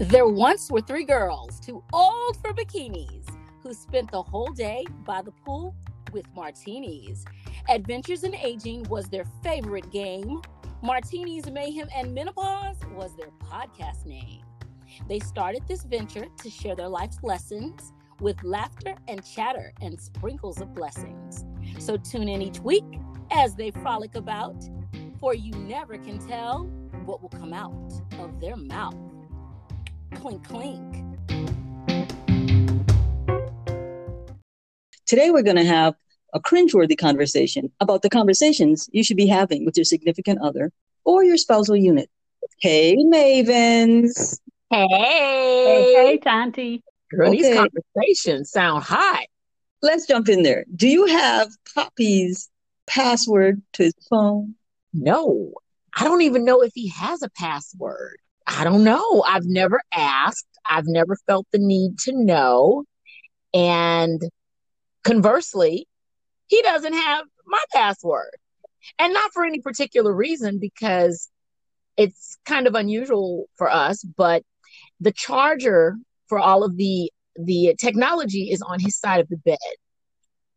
There once were three girls, too old for bikinis, who spent the whole day by the pool with martinis. Adventures in Aging was their favorite game. Martinis, Mayhem, and Menopause was their podcast name. They started this venture to share their life's lessons with laughter and chatter and sprinkles of blessings. So tune in each week as they frolic about, for you never can tell what will come out of their mouth. Clink, clink. Today, we're going to have a cringeworthy conversation about the conversations you should be having with your significant other or your spousal unit. Hey, Mavens. Hey. Hey, hey, Tanti. Girl, Okay. these conversations sound hot. Let's jump in there. Do you have Poppy's password to his phone? No, I don't even know if he has a password. I don't know. I've never asked. I've never felt the need to know. And conversely, he doesn't have my password. And not for any particular reason because it's kind of unusual for us, but the charger for all of the the technology is on his side of the bed.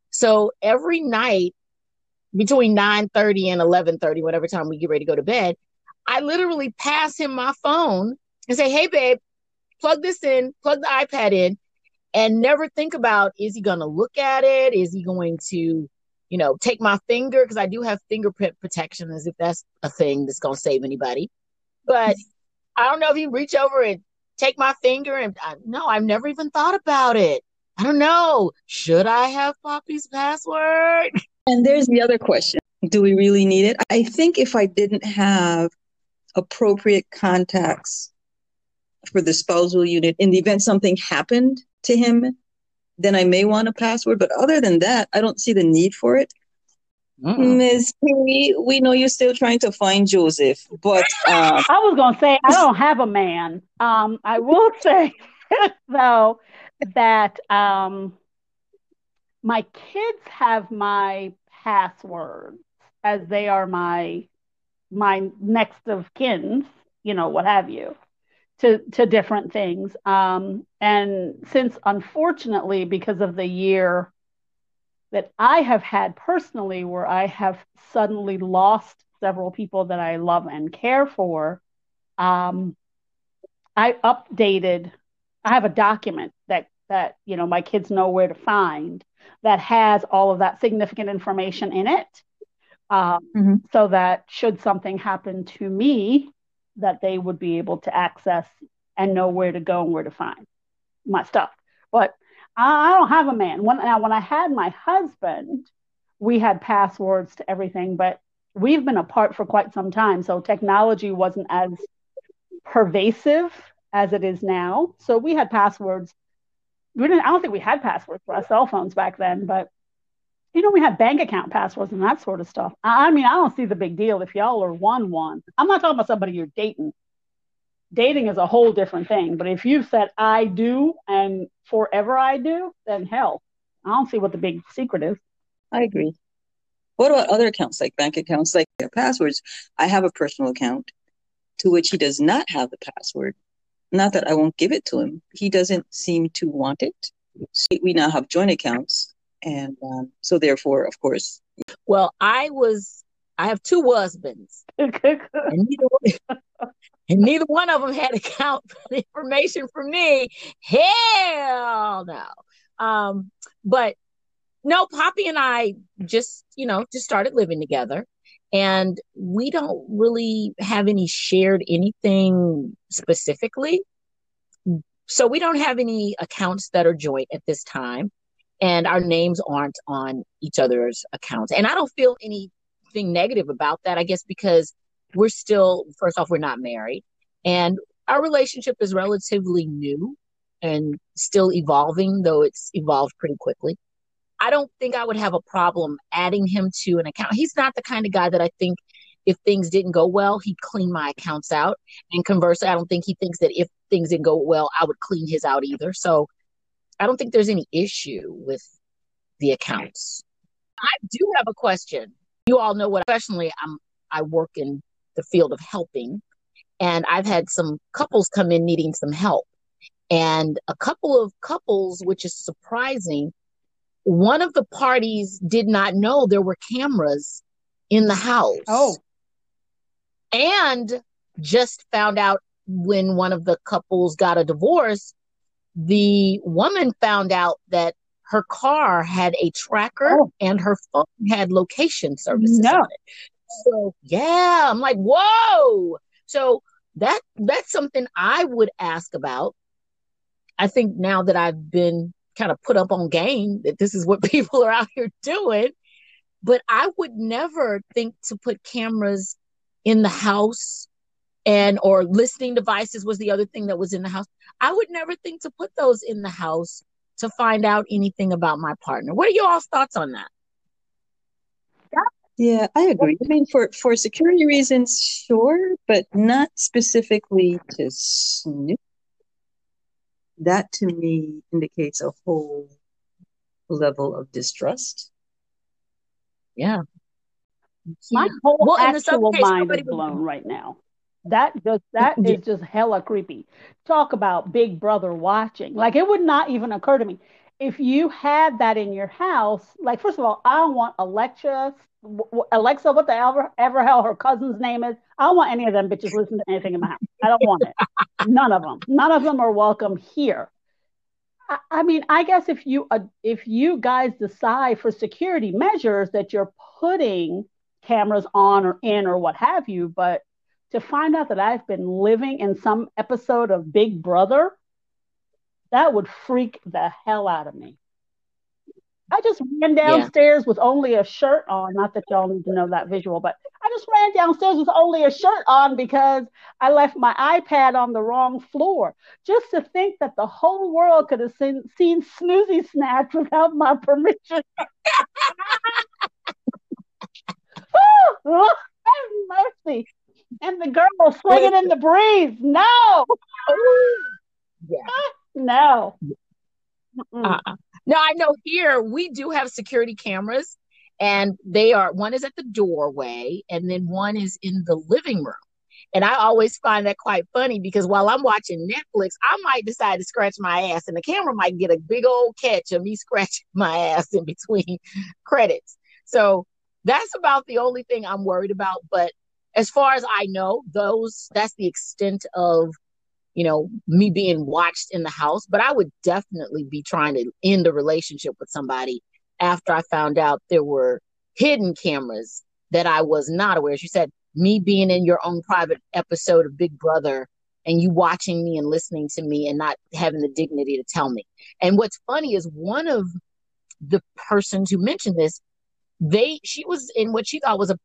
So every night between 9:30 and 11:30 whatever time we get ready to go to bed, I literally pass him my phone and say, "Hey babe, plug this in, plug the iPad in." And never think about is he going to look at it? Is he going to, you know, take my finger because I do have fingerprint protection as if that's a thing that's going to save anybody. But I don't know if he reach over and take my finger and I, no, I've never even thought about it. I don't know. Should I have Poppy's password? And there's the other question Do we really need it? I think if I didn't have appropriate contacts for the spousal unit in the event something happened to him, then I may want a password. But other than that, I don't see the need for it. Ms. Perry, we know you're still trying to find Joseph, but uh, I was gonna say I don't have a man. Um, I will say though that um, my kids have my passwords as they are my my next of kins, you know, what have you, to to different things. Um, and since unfortunately, because of the year that I have had personally, where I have suddenly lost several people that I love and care for, um, I updated. I have a document that that you know my kids know where to find that has all of that significant information in it, um, Mhm. so that should something happen to me, that they would be able to access and know where to go and where to find my stuff. But I I don't have a man. When, now, when I had my husband, we had passwords to everything, but we've been apart for quite some time. So technology wasn't as pervasive as it is now. So we had passwords. We didn't, I don't think we had passwords for our cell phones back then, but you know, we have bank account passwords and that sort of stuff. I, mean, I don't see the big deal if y'all are one one. I'm not talking about somebody you're dating. Dating is a whole different thing. But if you've said I do and forever I do, then hell, I don't see what the big secret is. I agree. What about other accounts like bank accounts, like passwords? I have a personal account to which he does not have the password. Not that I won't give it to him. He doesn't seem to want it. So we now have joint accounts. And um, so, therefore, of course, Well, I was I have two husbands, and neither one, and neither one of them had account information for me. Hell no. Um, but no, Poppy and I just you know just started living together, and we don't really have any shared anything specifically. So we don't have any accounts that are joint at this time, and our names aren't on each other's accounts. And I don't feel anything negative about that. I guess because we're still, first off, we're not married, and our relationship is relatively new and still evolving, though it's evolved pretty quickly. I don't think I would have a problem adding him to an account. He's not the kind of guy that I think if things didn't go well, he'd clean my accounts out. And conversely, I don't think he thinks that if things didn't go well, I would clean his out either. So I don't think there's any issue with the accounts. I do have a question. You all know what professionally I'm I work in the field of helping and I've had some couples come in needing some help. And a couple of couples, which is surprising, one of the parties did not know there were cameras in the house. Oh. And just found out when one of the couples got a divorce, the woman found out that her car had a tracker Oh. and her phone had location services No. on it. So yeah, I'm like, whoa. So that that's something I would ask about. I think now that I've been kind of put up on game that this is what people are out here doing, but I would never think to put cameras in the house and or listening devices was the other thing that was in the house. I would never think to put those in the house to find out anything about my partner. What are y'all's thoughts on that? Yeah, I agree. I mean, for for security reasons, sure, but not specifically to snoop. That to me indicates a whole level of distrust. Yeah. My whole Well, in this actual case, mind is blown right now. That just that Yeah. is just hella creepy. Talk about Big Brother watching. Like it would not even occur to me if you had that in your house. Like first of all, I don't want Alexa, Alexa, what the ever ever hell her cousin's name is. I don't want any of them bitches listening to anything in my house. I don't want it. None of them. None of them are welcome here. I, I mean, I guess if you uh, if you guys decide for security measures that you're putting cameras on or in or what have you, but to find out that I've been living in some episode of Big Brother, that would freak the hell out of me. I just ran Yeah. downstairs with only a shirt on. Not that y'all need to know that visual, but I just ran downstairs with only a shirt on because I left my iPad on the wrong floor. Just to think that the whole world could have seen, seen Snoozy Snatch without my permission. oh, have mercy. And the girl swinging in the breeze. No, Yeah. no. Uh-uh. Now I know here we do have security cameras, and they are one is at the doorway, and then one is in the living room. And I always find that quite funny because while I'm watching Netflix, I might decide to scratch my ass, and the camera might get a big old catch of me scratching my ass in between credits. So that's about the only thing I'm worried about. But as far as I know, those that's the extent of you know, me being watched in the house, but I would definitely be trying to end a relationship with somebody after I found out there were hidden cameras that I was not aware. As you said, me being in your own private episode of Big Brother and you watching me and listening to me and not having the dignity to tell me. And what's funny is one of the persons who mentioned this, they she was in what she thought was a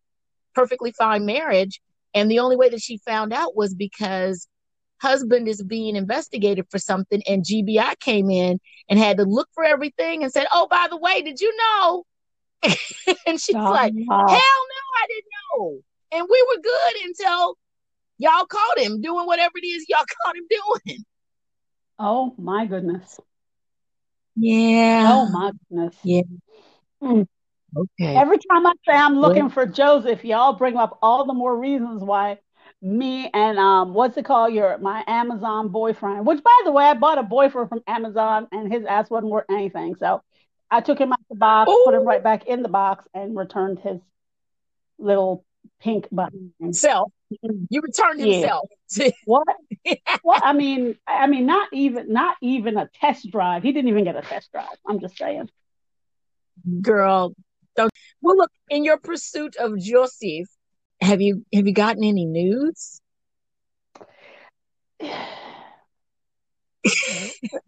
perfectly fine marriage. And the only way that she found out was because husband is being investigated for something and GBI came in and had to look for everything and said, Oh, by the way, did you know? and she's like, Hell no, I didn't know. And we were good until y'all caught him doing whatever it is y'all caught him doing. oh my goodness. Yeah. Oh my goodness. Yeah. Mm. Okay. Every time I say I'm looking for Joseph, y'all bring up all the more reasons why me and um what's it called your my Amazon boyfriend, which by the way I bought a boyfriend from Amazon and his ass wasn't worth anything. So I took him out of the box, put him right back in the box, and returned his little pink button. Self. You returned Yeah. himself. What? What? I mean, I mean, not even not even a test drive. He didn't even get a test drive. I'm just saying. Girl. Don't well look in your pursuit of Joseph, have you have you gotten any news?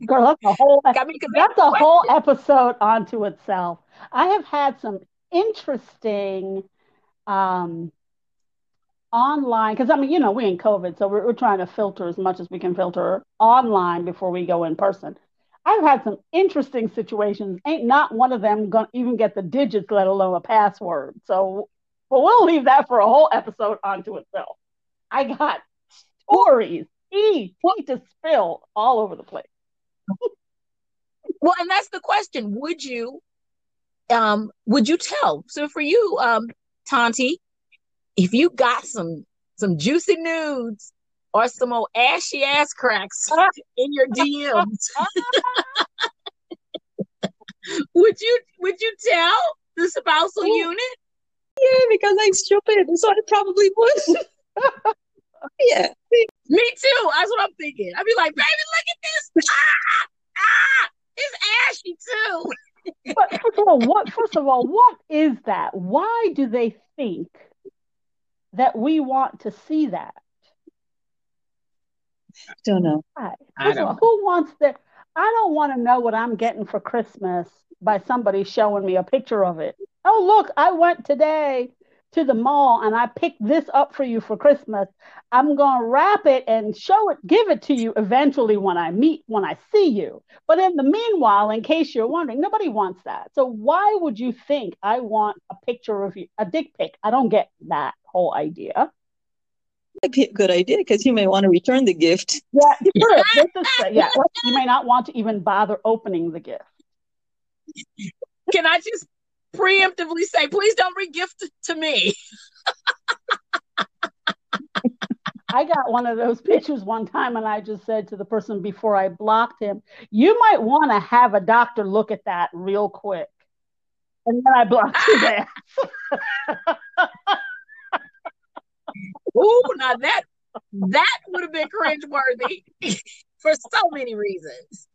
Girl, that's a whole I mean, that's a whole episode onto itself. I have had some interesting um online because I mean, you know, we're in COVID, so we're, we're trying to filter as much as we can filter online before we go in person. I've had some interesting situations. Ain't not one of them gonna even get the digits, let alone a password. So, but we'll leave that for a whole episode onto itself. I got stories, tea, tea to spill all over the place. Well, and that's the question. Would you um would you tell? So for you, um, Tonti, if you got some some juicy nudes or some old ashy ass cracks in your DMs. would you would you tell the spousal oh. unit? Yeah, because I'm stupid, so I probably would. yeah. Me too. That's what I'm thinking. I'd be like, baby, look at this. Ah, ah, it's ashy too. but first of all, what first of all, what is that? Why do they think that we want to see that? Don't know. Right. I don't all, who wants that? I don't want to know what I'm getting for Christmas by somebody showing me a picture of it. Oh, look, I went today to the mall and I picked this up for you for Christmas. I'm going to wrap it and show it, give it to you eventually when I meet, when I see you. But in the meanwhile, in case you're wondering, nobody wants that. So why would you think I want a picture of you, a dick pic? I don't get that whole idea. Might be a good idea because you may want to return the gift. Yeah, this is, yeah. You may not want to even bother opening the gift. Can I just preemptively say, please don't regift to me? I got one of those pictures one time, and I just said to the person before I blocked him, "You might want to have a doctor look at that real quick." And then I blocked his ass. Ooh, now that that would have been cringeworthy for so many reasons.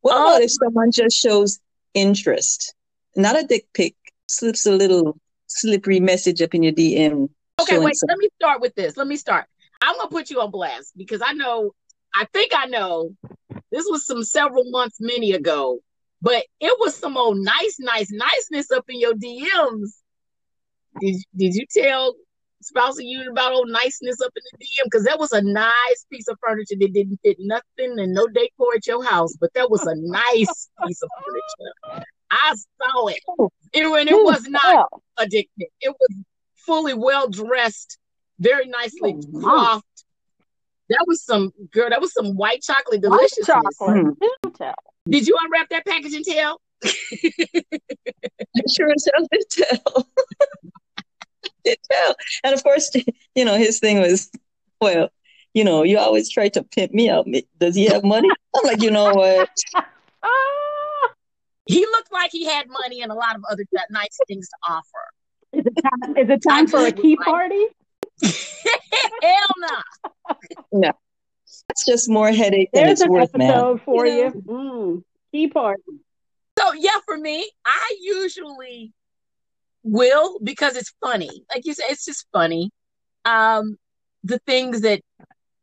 What about um, if someone just shows interest? Not a dick pic, slips a little slippery message up in your DM. Okay, wait, let me start with this. Let me start. I'm gonna put you on blast because I know I think I know this was some several months, many ago, but it was some old nice, nice, niceness up in your DMs. Did, did you tell spousal you about old niceness up in the DM because that was a nice piece of furniture that didn't fit nothing and no decor at your house, but that was a nice piece of furniture. I saw it. It, and it was not a dick. It was fully well dressed, very nicely oh, coiffed. That was some girl. That was some white chocolate deliciousness. Chocolate. Mm-hmm. Did you unwrap that package and tell? I sure as hell did tell did tell. And of course, you know, his thing was, well, you know, you always try to pimp me out. Does he have money? I'm like, you know what? he looked like he had money and a lot of other nice things to offer. Is it time, is it time for a key party? Hell no. No. It's just more headache than There's it's an worth, episode man. for you. you. Mm, key party. So yeah, for me, I usually will because it's funny. Like you said, it's just funny. Um, the things that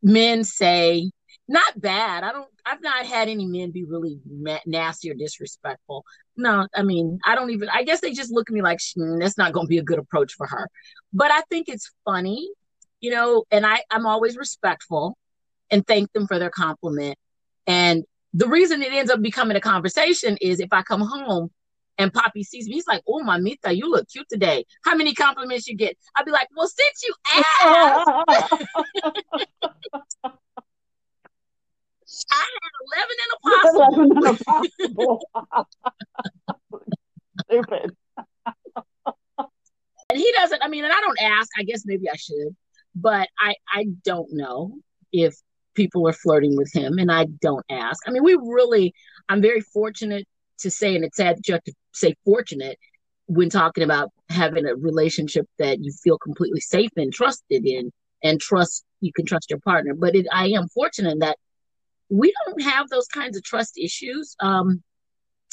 men say, not bad. I don't. I've not had any men be really nasty or disrespectful. No, I mean, I don't even. I guess they just look at me like that's not going to be a good approach for her. But I think it's funny, you know. And I, I'm always respectful and thank them for their compliment. And the reason it ends up becoming a conversation is if I come home and Poppy sees me, he's like, "Oh, mamita, you look cute today. How many compliments you get?" I'd be like, "Well, since you asked." I had 11 and a possible. 11 and a Stupid. and he doesn't, I mean, and I don't ask. I guess maybe I should, but I, I don't know if people are flirting with him and I don't ask. I mean, we really, I'm very fortunate to say, and it's sad that you have to say fortunate when talking about having a relationship that you feel completely safe and trusted in and trust you can trust your partner. But it, I am fortunate in that we don't have those kinds of trust issues. Um,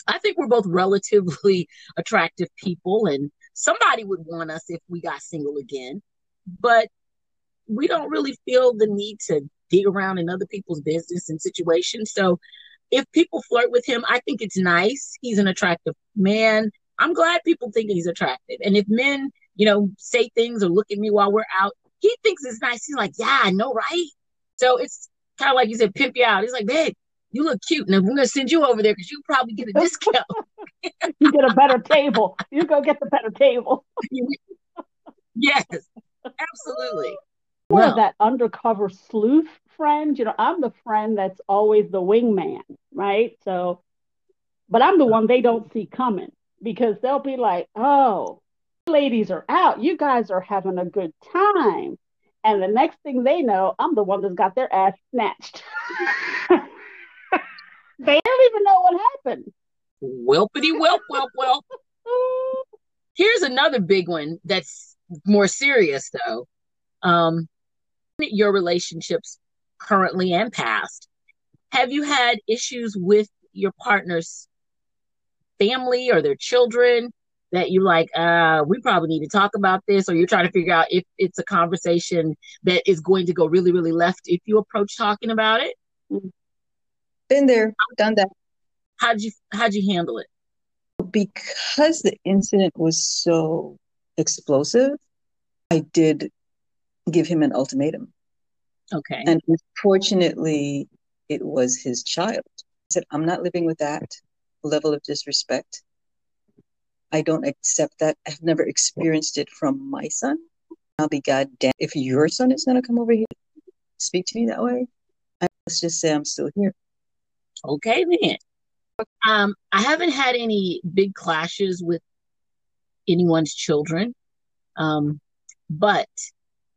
I think we're both relatively attractive people, and somebody would want us if we got single again. But we don't really feel the need to dig around in other people's business and situations. So if people flirt with him, I think it's nice. He's an attractive man. I'm glad people think he's attractive. And if men, you know, say things or look at me while we're out, he thinks it's nice. He's like, yeah, I know, right? So it's kind of like you said, pimp you out. He's like, babe, you look cute. And we're going to send you over there because you probably get a discount. you get a better table. You go get the better table. yes, absolutely. Well, that undercover sleuth friend. You know, I'm the friend that's always the wingman, right? So, but I'm the one they don't see coming because they'll be like, oh, ladies are out. You guys are having a good time. And the next thing they know, I'm the one that's got their ass snatched. they don't even know what happened. Whelpity whelp, whelp, whelp. Here's another big one that's more serious, though. Um, your relationships currently and past. Have you had issues with your partner's family or their children that you like, uh, we probably need to talk about this, or you're trying to figure out if it's a conversation that is going to go really, really left if you approach talking about it? Been there, done that. How'd you how'd you handle it? Because the incident was so explosive, I did give him an ultimatum. Okay. And unfortunately, it was his child. I said, I'm not living with that level of disrespect. I don't accept that. I've never experienced it from my son. I'll be goddamn if your son is going to come over here, speak to me that way. Let's just say I'm still here. Okay, then. Um, I haven't had any big clashes with anyone's children, um, but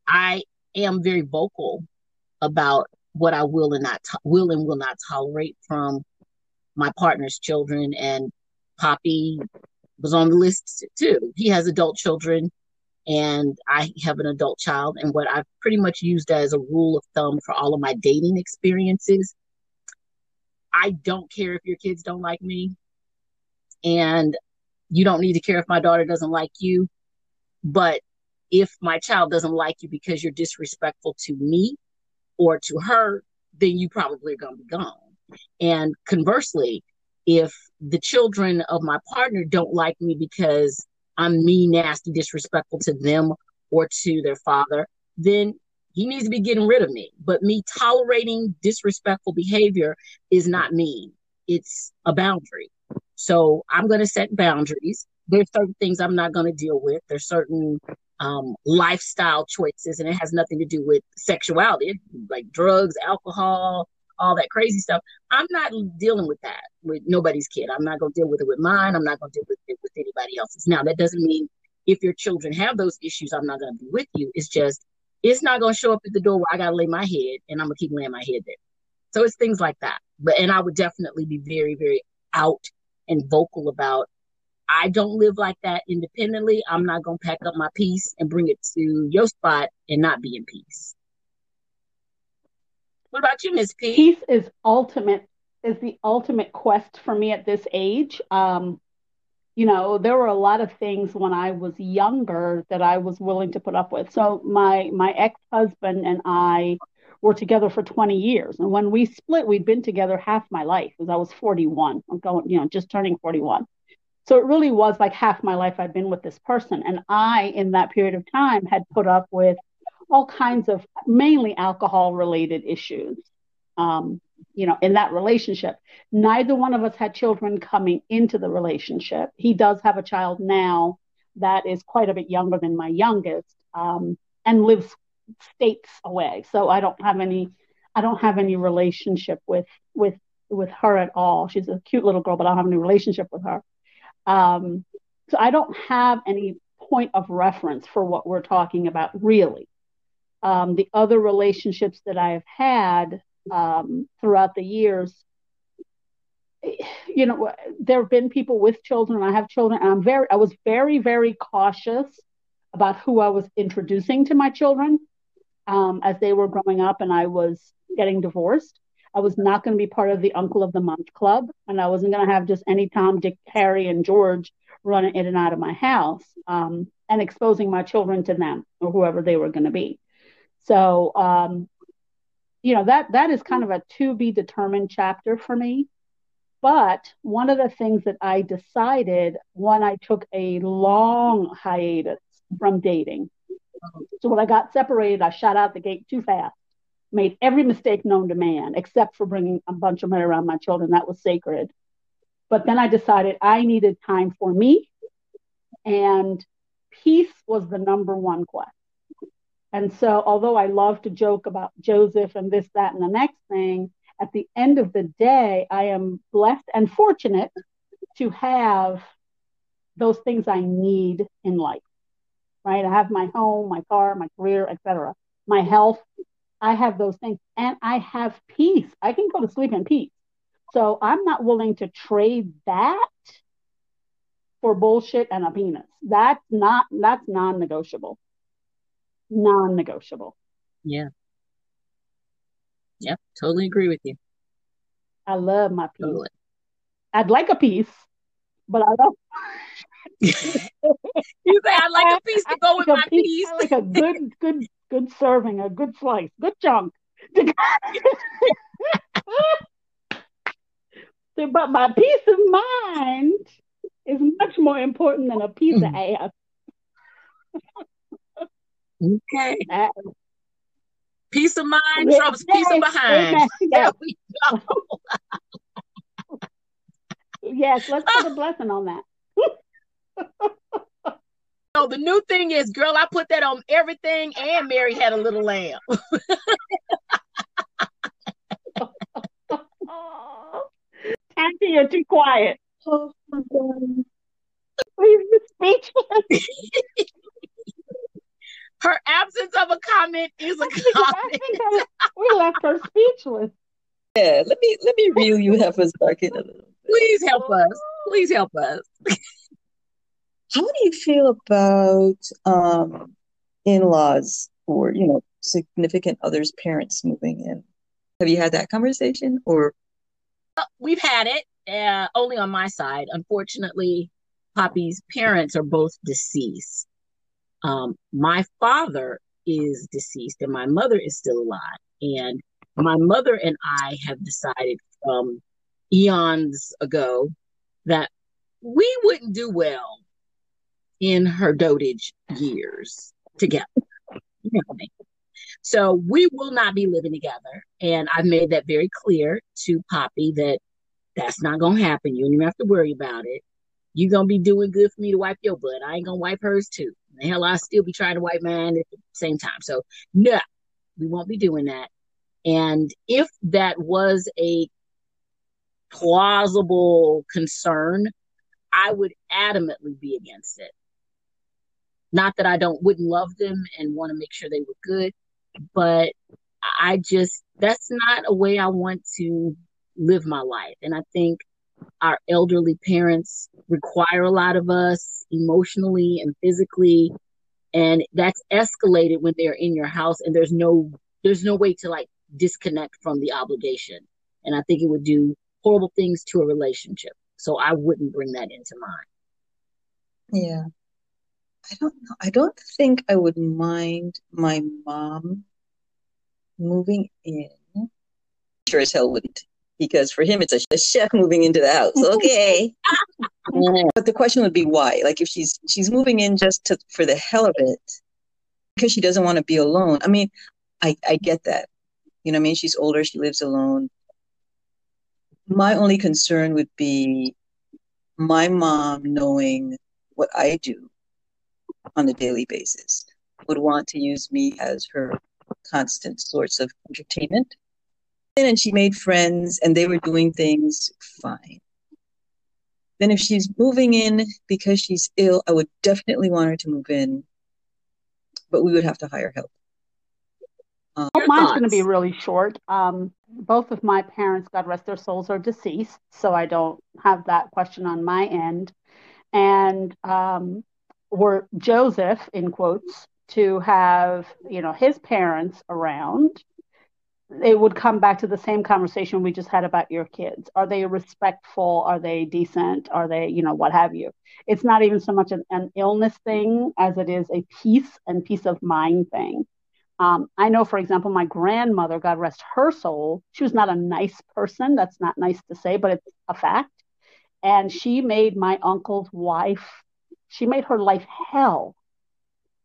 I am very vocal about what I will and not to- will and will not tolerate from my partner's children. And Poppy was on the list too. He has adult children, and I have an adult child. And what I've pretty much used as a rule of thumb for all of my dating experiences I don't care if your kids don't like me, and you don't need to care if my daughter doesn't like you. But if my child doesn't like you because you're disrespectful to me or to her, then you probably are going to be gone. And conversely, if the children of my partner don't like me because I'm mean, nasty, disrespectful to them or to their father, then he needs to be getting rid of me. But me tolerating disrespectful behavior is not mean, it's a boundary. So I'm going to set boundaries. There's certain things I'm not going to deal with. There's certain um, lifestyle choices, and it has nothing to do with sexuality, like drugs, alcohol, all that crazy stuff. I'm not dealing with that with nobody's kid. I'm not going to deal with it with mine. I'm not going to deal with it with anybody else's. Now, that doesn't mean if your children have those issues, I'm not going to be with you. It's just it's not going to show up at the door where I got to lay my head and I'm going to keep laying my head there. So it's things like that. But, and I would definitely be very, very out and vocal about I don't live like that independently. I'm not going to pack up my piece and bring it to your spot and not be in peace. What about you, Miss P? Peace is ultimate is the ultimate quest for me at this age. Um, you know, there were a lot of things when I was younger that I was willing to put up with. So my my ex-husband and I were together for 20 years. And when we split, we'd been together half my life because I was 41. I'm going, you know, just turning 41. So it really was like half my life I'd been with this person. And I, in that period of time, had put up with all kinds of mainly alcohol related issues. Um, you know, in that relationship. Neither one of us had children coming into the relationship. He does have a child now that is quite a bit younger than my youngest um, and lives states away. So I don't have any, I don't have any relationship with with with her at all. She's a cute little girl, but I don't have any relationship with her. Um, so I don't have any point of reference for what we're talking about really. Um, the other relationships that I have had um, throughout the years. You know, there have been people with children. I have children, and I'm very, I was very, very cautious about who I was introducing to my children um, as they were growing up, and I was getting divorced. I was not going to be part of the Uncle of the Month Club, and I wasn't going to have just any Tom, Dick, Harry, and George running in and out of my house um, and exposing my children to them or whoever they were going to be. So um, you know that that is kind of a to be determined chapter for me but one of the things that i decided when i took a long hiatus from dating so when i got separated i shot out the gate too fast made every mistake known to man except for bringing a bunch of men around my children that was sacred but then i decided i needed time for me and peace was the number one quest and so, although I love to joke about Joseph and this, that, and the next thing, at the end of the day, I am blessed and fortunate to have those things I need in life. Right? I have my home, my car, my career, etc. my health. I have those things and I have peace. I can go to sleep in peace. So I'm not willing to trade that for bullshit and a penis. That's not that's non-negotiable. Non-negotiable. Yeah. Yep, totally agree with you. I love my peace. Totally. I'd like a piece, but I don't. you say I'd like a piece to go with my piece. piece. I like a good, good, good serving, a good slice, good chunk. but my peace of mind is much more important than a piece of mm. ass. okay. Peace of mind trumps peace of behind. There we go. yes, let's put a blessing on that. So the new thing is, girl, I put that on everything, and Mary had a little lamb. Auntie, you're too quiet. Oh my god. Please speechless. her absence of a comment is a comment. we left her speechless. Yeah, let me let me reel you half a second a little bit. Please help us. Please help us. How do you feel about um, in-laws or you know significant others' parents moving in? Have you had that conversation or? Uh, we've had it uh, only on my side. Unfortunately, Poppy's parents are both deceased. Um, my father is deceased and my mother is still alive. And my mother and I have decided from eons ago that we wouldn't do well in her dotage years together. You know so we will not be living together. And I've made that very clear to Poppy that that's not going to happen. You don't even have to worry about it. You're going to be doing good for me to wipe your butt. I ain't going to wipe hers too. The hell, I'll still be trying to wipe mine at the same time. So, no, we won't be doing that. And if that was a plausible concern, I would adamantly be against it. Not that I don't wouldn't love them and want to make sure they were good, but I just that's not a way I want to live my life. And I think our elderly parents require a lot of us emotionally and physically and that's escalated when they're in your house and there's no there's no way to like disconnect from the obligation. And i think it would do horrible things to a relationship. So i wouldn't bring that into mind yeah i don't know i don't think i would mind my mom moving in sure as hell wouldn't because for him it's a, a chef moving into the house. Okay. but the question would be why? Like if she's she's moving in just to for the hell of it because she doesn't want to be alone. I mean, I I get that. You know I mean? She's older, she lives alone. My only concern would be my mom knowing what I do on a daily basis would want to use me as her constant source of entertainment and she made friends and they were doing things fine. Then if she's moving in because she's ill, I would definitely want her to move in, but we would have to hire help. Um, Mine's going to be really short. Um, both of my parents, God rest their souls, are deceased, so I don't have that question on my end. And um, were Joseph, in quotes, to have you know his parents around it would come back to the same conversation we just had about your kids. Are they respectful? Are they decent? Are they, you know, what have you? It's not even so much an, an illness thing as it is a peace and peace of mind thing. Um, I know, for example, my grandmother, God rest her soul, she was not a nice person. That's not nice to say, but it's a fact. And she made my uncle's wife, she made her life hell.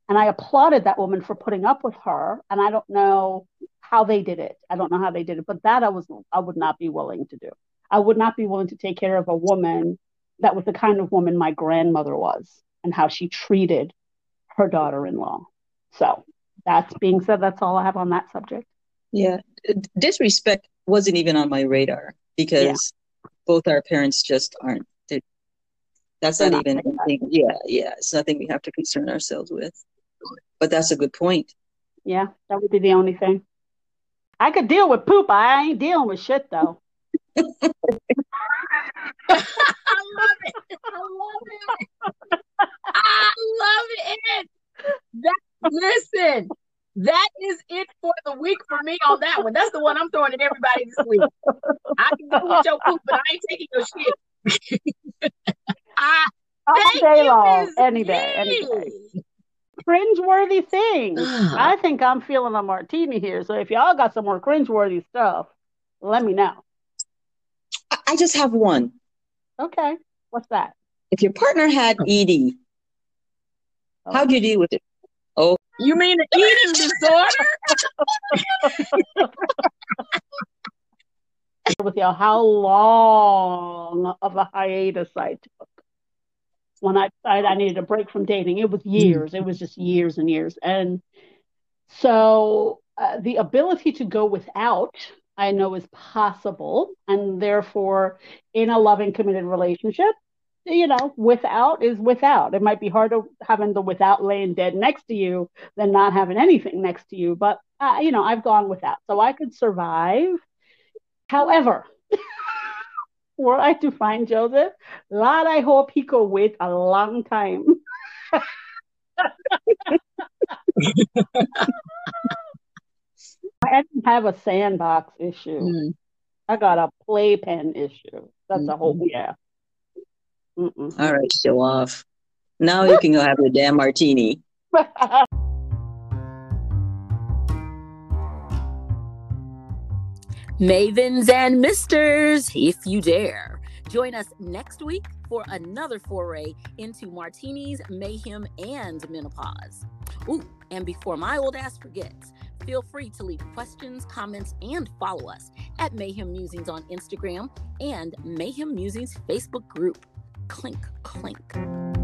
And I applauded that woman for putting up with her. And I don't know how they did it. I don't know how they did it, but that I was I would not be willing to do. I would not be willing to take care of a woman that was the kind of woman my grandmother was and how she treated her daughter-in-law. So, that's being said, that's all I have on that subject. Yeah, disrespect wasn't even on my radar because yeah. both our parents just aren't. That's not, not even anything. Yeah, yeah, it's nothing we have to concern ourselves with. But that's a good point Yeah, that would be the only thing. I could deal with poop. I ain't dealing with shit though. I love it. I love it. I love it. That listen, that is it for the week for me on that one. That's the one I'm throwing at everybody this week. I can deal with your poop, but I ain't taking your shit. I, All thank day you, long, Ms. any day, any G. day. Cringeworthy things. I think I'm feeling a martini here. So if y'all got some more cringeworthy stuff, let me know. I- I just have one. Okay, what's that? If your partner had oh. ED, how'd you deal with it? Oh. You mean an eating disorder? with you how long of a hiatus I took when I decided I needed a break from dating. It was years. It was just years and years. And so uh, the ability to go without, I know is possible. And therefore, in a loving, committed relationship, you know, without is without. It might be harder having the without laying dead next to you than not having anything next to you. But, uh, you know, I've gone without. So I could survive. However, were I to find Joseph, Lord, I hope he could wait a long time. I didn't have a sandbox issue. Mm. I got a playpen issue. That's a whole yeah. Mm-mm. All right, show off. Now you can go have your damn martini. Mavens and misters, if you dare. Join us next week for another foray into martinis, mayhem, and menopause. Ooh, and before my old ass forgets, feel free to leave questions, comments, and follow us at Mayhem Musings on Instagram and Mayhem Musings Facebook group. Clink, clink.